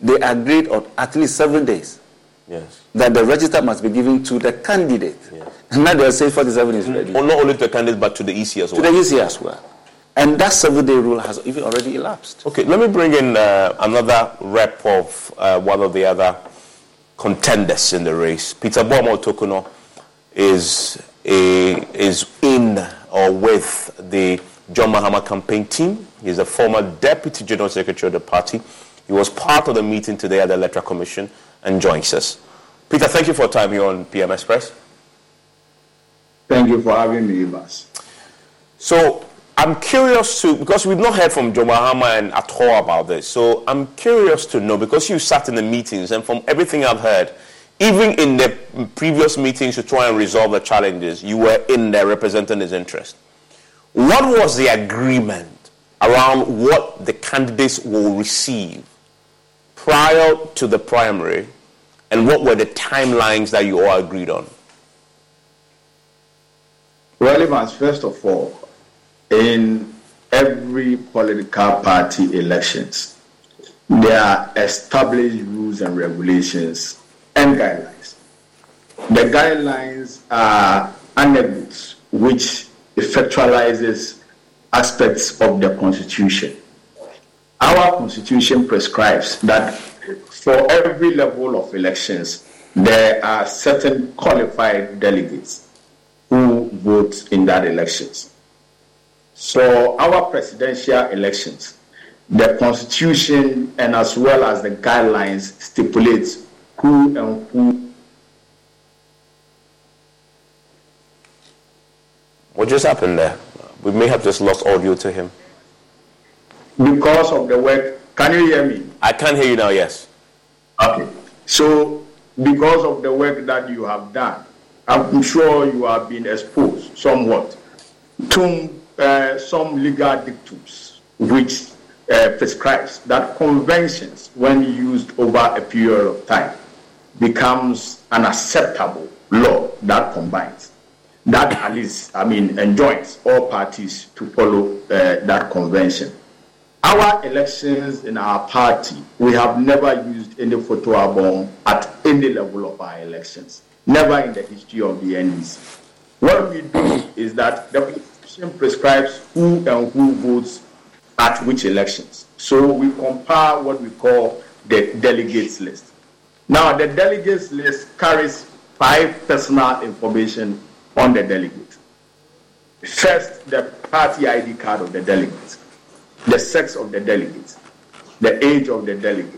they agreed on at least seven days Yes. that the register must be given to the candidate. And now they are saying 47 is ready. Or not only to the candidate, but to the EC as well. To the EC as well. And that seven day rule has even already elapsed. Okay, let me bring in uh, another rep of uh, one of the other contenders in the race. Peter Boamah Otokunor is a, is in or with the John Mahama campaign team. He's a former deputy general secretary of the party. He was part of the meeting today at the Electoral Commission and joins us. Peter, thank you for your time here on PM Express. Thank you for having me, Evans. So I'm curious to because we've not heard from John Mahama at all about this. So I'm curious to know because you sat in the meetings and from everything I've heard, even in the previous meetings to try and resolve the challenges, you were in there representing his interest. What was the agreement around what the candidates will receive prior to the primary, and what were the timelines that you all agreed on? Well, first of all, in every political party elections, there are established rules and regulations and guidelines. The guidelines are anecdotes which effectualizes aspects of the constitution. Our constitution prescribes that for every level of elections, there are certain qualified delegates who vote in that elections. So our presidential elections, the constitution and as well as the guidelines stipulates who and who What just happened there? We may have just lost audio to him. because of the work. Can you hear me? I can hear you now, yes. Okay. So because of the work that you have done, I'm sure you have been exposed somewhat to uh, some legal dictums which uh, prescribes that conventions, when used over a period of time, becomes an acceptable law that combines. That at least, I mean, enjoins all parties to follow uh, that convention. Our elections in our party, we have never used any photo album at any level of our elections. Never in the history of the NDC. What we do is that the constitution prescribes who and who votes at which elections. So we compare what we call the delegates list. Now, the delegates list carries five personal information on the delegate. First, the party ID card of the delegate, the sex of the delegate, the age of the delegate.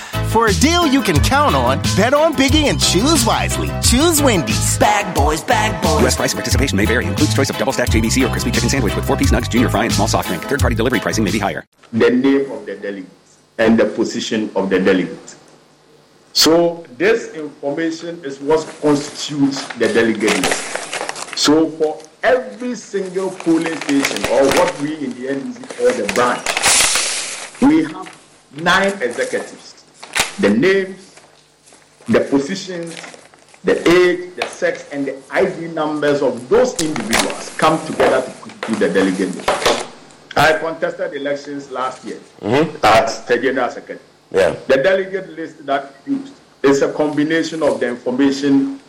For a deal you can count on, bet on Biggie and choose wisely. Choose Wendy's. Bag boys, bag boys. U.S. price and participation may vary. Includes choice of double stack JBC or crispy chicken sandwich with four piece nugs, junior fry, and small soft drink. Third party delivery pricing may be higher. The name of the delegate and the position of the delegate. So this information is what constitutes the delegate list. So for every single polling station, or what we in the NDC call the branch, we have nine executives. The names, the positions, the age, the sex, and the ID numbers of those individuals come together to constitute the delegate list. I contested elections last year Mm-hmm. as the general secretary. Yeah. The delegate list that used is a combination of the information,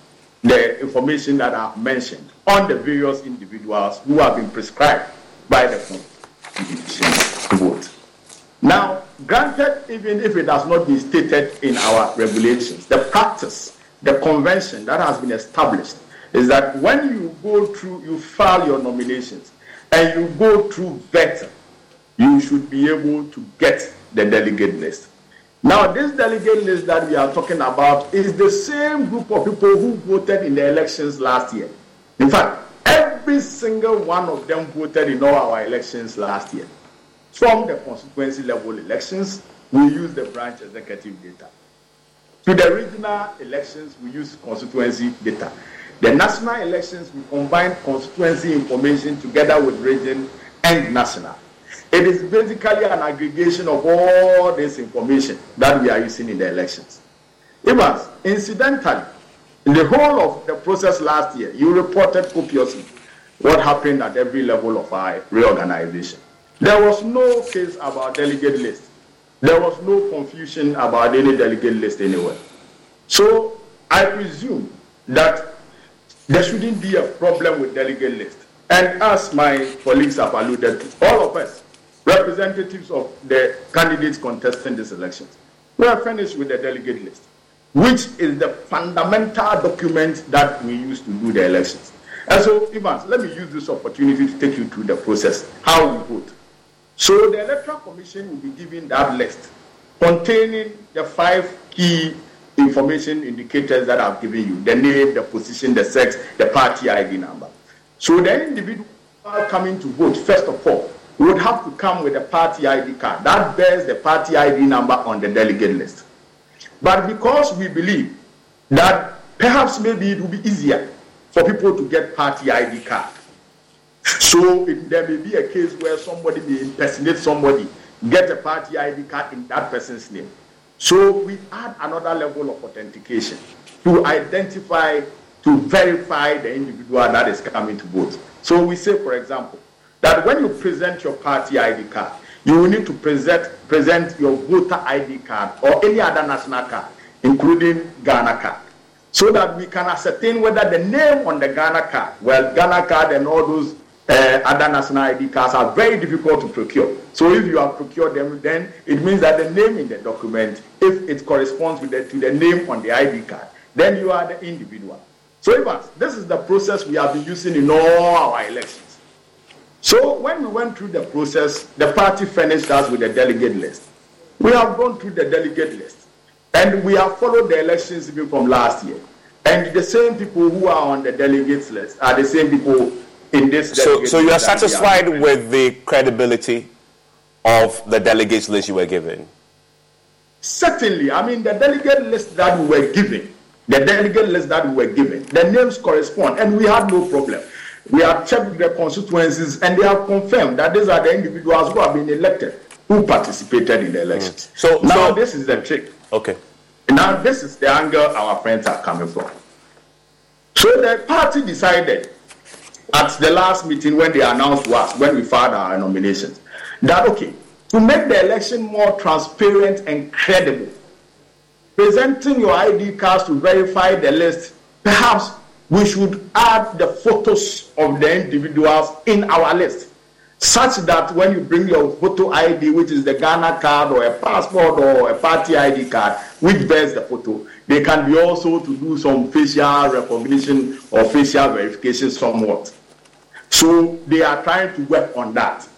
the information that I've mentioned on the various individuals who have been prescribed by the constitution to vote. Now, granted, even if it has not been stated in our regulations, the practice, the convention that has been established is that when you go through, you file your nominations and you go through vetting, you should be able to get the delegate list. Now, this delegate list that we are talking about is the same group of people who voted in the elections last year. In fact, every single one of them voted in all our elections last year. From the constituency level elections, we use the branch executive data. To the regional elections, we use constituency data. The national elections, we combine constituency information together with region and national. It is basically an aggregation of all this information that we are using in the elections. Evans, incidentally, in the whole of the process last year, you reported copiously what happened at every level of our reorganization. There was no case about delegate list. There was no confusion about any delegate list anywhere. So I presume that there shouldn't be a problem with delegate list. And as my colleagues have alluded to, all of us, representatives of the candidates contesting these elections, we are finished with the delegate list, which is the fundamental document that we use to do the elections. And so, Evans, let me use this opportunity to take you through the process, how we vote. So the Electoral Commission will be giving that list containing the five key information indicators that I've given you, the name, the position, the sex, the party ID number. So the individual coming to vote, first of all, would have to come with a party ID card that bears the party ID number on the delegate list. But because we believe that perhaps maybe it will be easier for people to get party ID card, so it, there may be a case where somebody may impersonate somebody, get a party ID card in that person's name. So we add another level of authentication to identify, to verify the individual that is coming to vote. So we say, for example, that when you present your party ID card, you will need to present, present your voter ID card or any other national card, including Ghana card, so that we can ascertain whether the name on the Ghana card, well, Ghana card and all those uh, other national ID cards are very difficult to procure. So if you have procured them, then it means that the name in the document, if it corresponds with the, to the name on the ID card, then you are the individual. So Evans, this is the process we have been using in all our elections. So when we went through the process, the party furnished us with a delegate list. We have gone through the delegate list, and we have followed the elections even from last year. And the same people who are on the delegates list are the same people in this. So, so you are list that we satisfied with the credibility of the delegates list you were given? Certainly, I mean the delegate list that we were given, the delegate list that we were given, the names correspond, and we had no problem. We have checked the constituencies, and they have confirmed that these are the individuals who have been elected who participated in the elections. Mm. So now so- this is the trick. Okay. Now this is the angle our friends are coming from. So the party decided at the last meeting when they announced to us when we filed our nominations that okay to make the election more transparent and credible presenting your id cards to verify the list perhaps we should add the photos of the individuals in our list such that when you bring your photo id which is the ghana card or a passport or a party id card which bears the photo they can be also to do some facial recognition or facial verification somewhat so they are trying to work on that.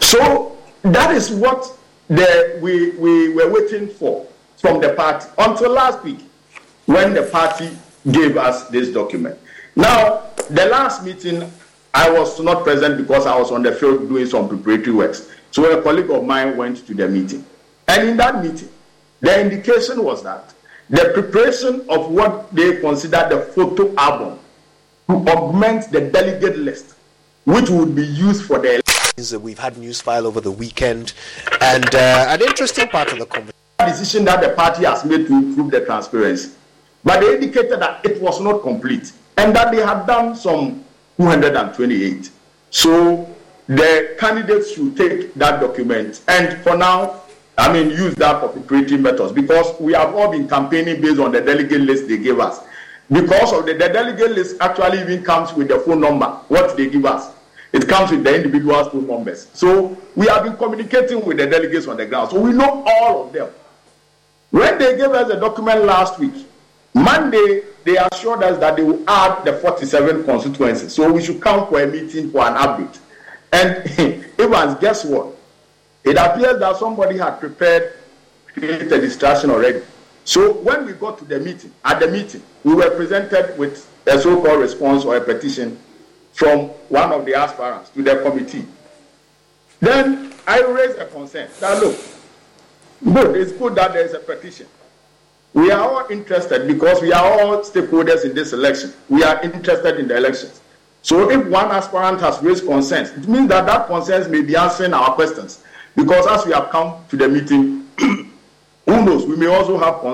So that is what the, we, we were waiting for. from the party until last week when the party gave us this document. Now, the last meeting, I was not present because I was on the field doing some preparatory works. So a colleague of mine went to the meeting. And in that meeting, the indication was that the preparation of what they consider the photo album to augment the delegate list, which would be used for the We've had news file over the weekend, and uh, an interesting part of the conversation. decision that the party has made to improve the transparency. But they indicated that it was not complete and that they had done some 228. So the candidates should take that document and for now, I mean, use that for preparatory methods because we have all been campaigning based on the delegate list they gave us. Because of the, the delegate list actually even comes with the phone number, what they give us. It comes with the individual's phone numbers. So we have been communicating with the delegates on the ground. So we know all of them. When they gave us the document last week, Monday, they assured us that they will add the 47 constituencies. So we should come for a meeting for an update. And Evans, guess what? It appears that somebody had prepared, created a distraction already. So when we got to the meeting, at the meeting, we were presented with a so-called response or a petition from one of the aspirants to the committee. Then I raised a concern that look, good, it's good that there is a petition. We are all interested because we are all stakeholders in this election. We are interested in the elections. So if one aspirant has raised concerns, it means that that concerns may be answering our questions. Because as we have come to the meeting, who knows, we may also have concerns.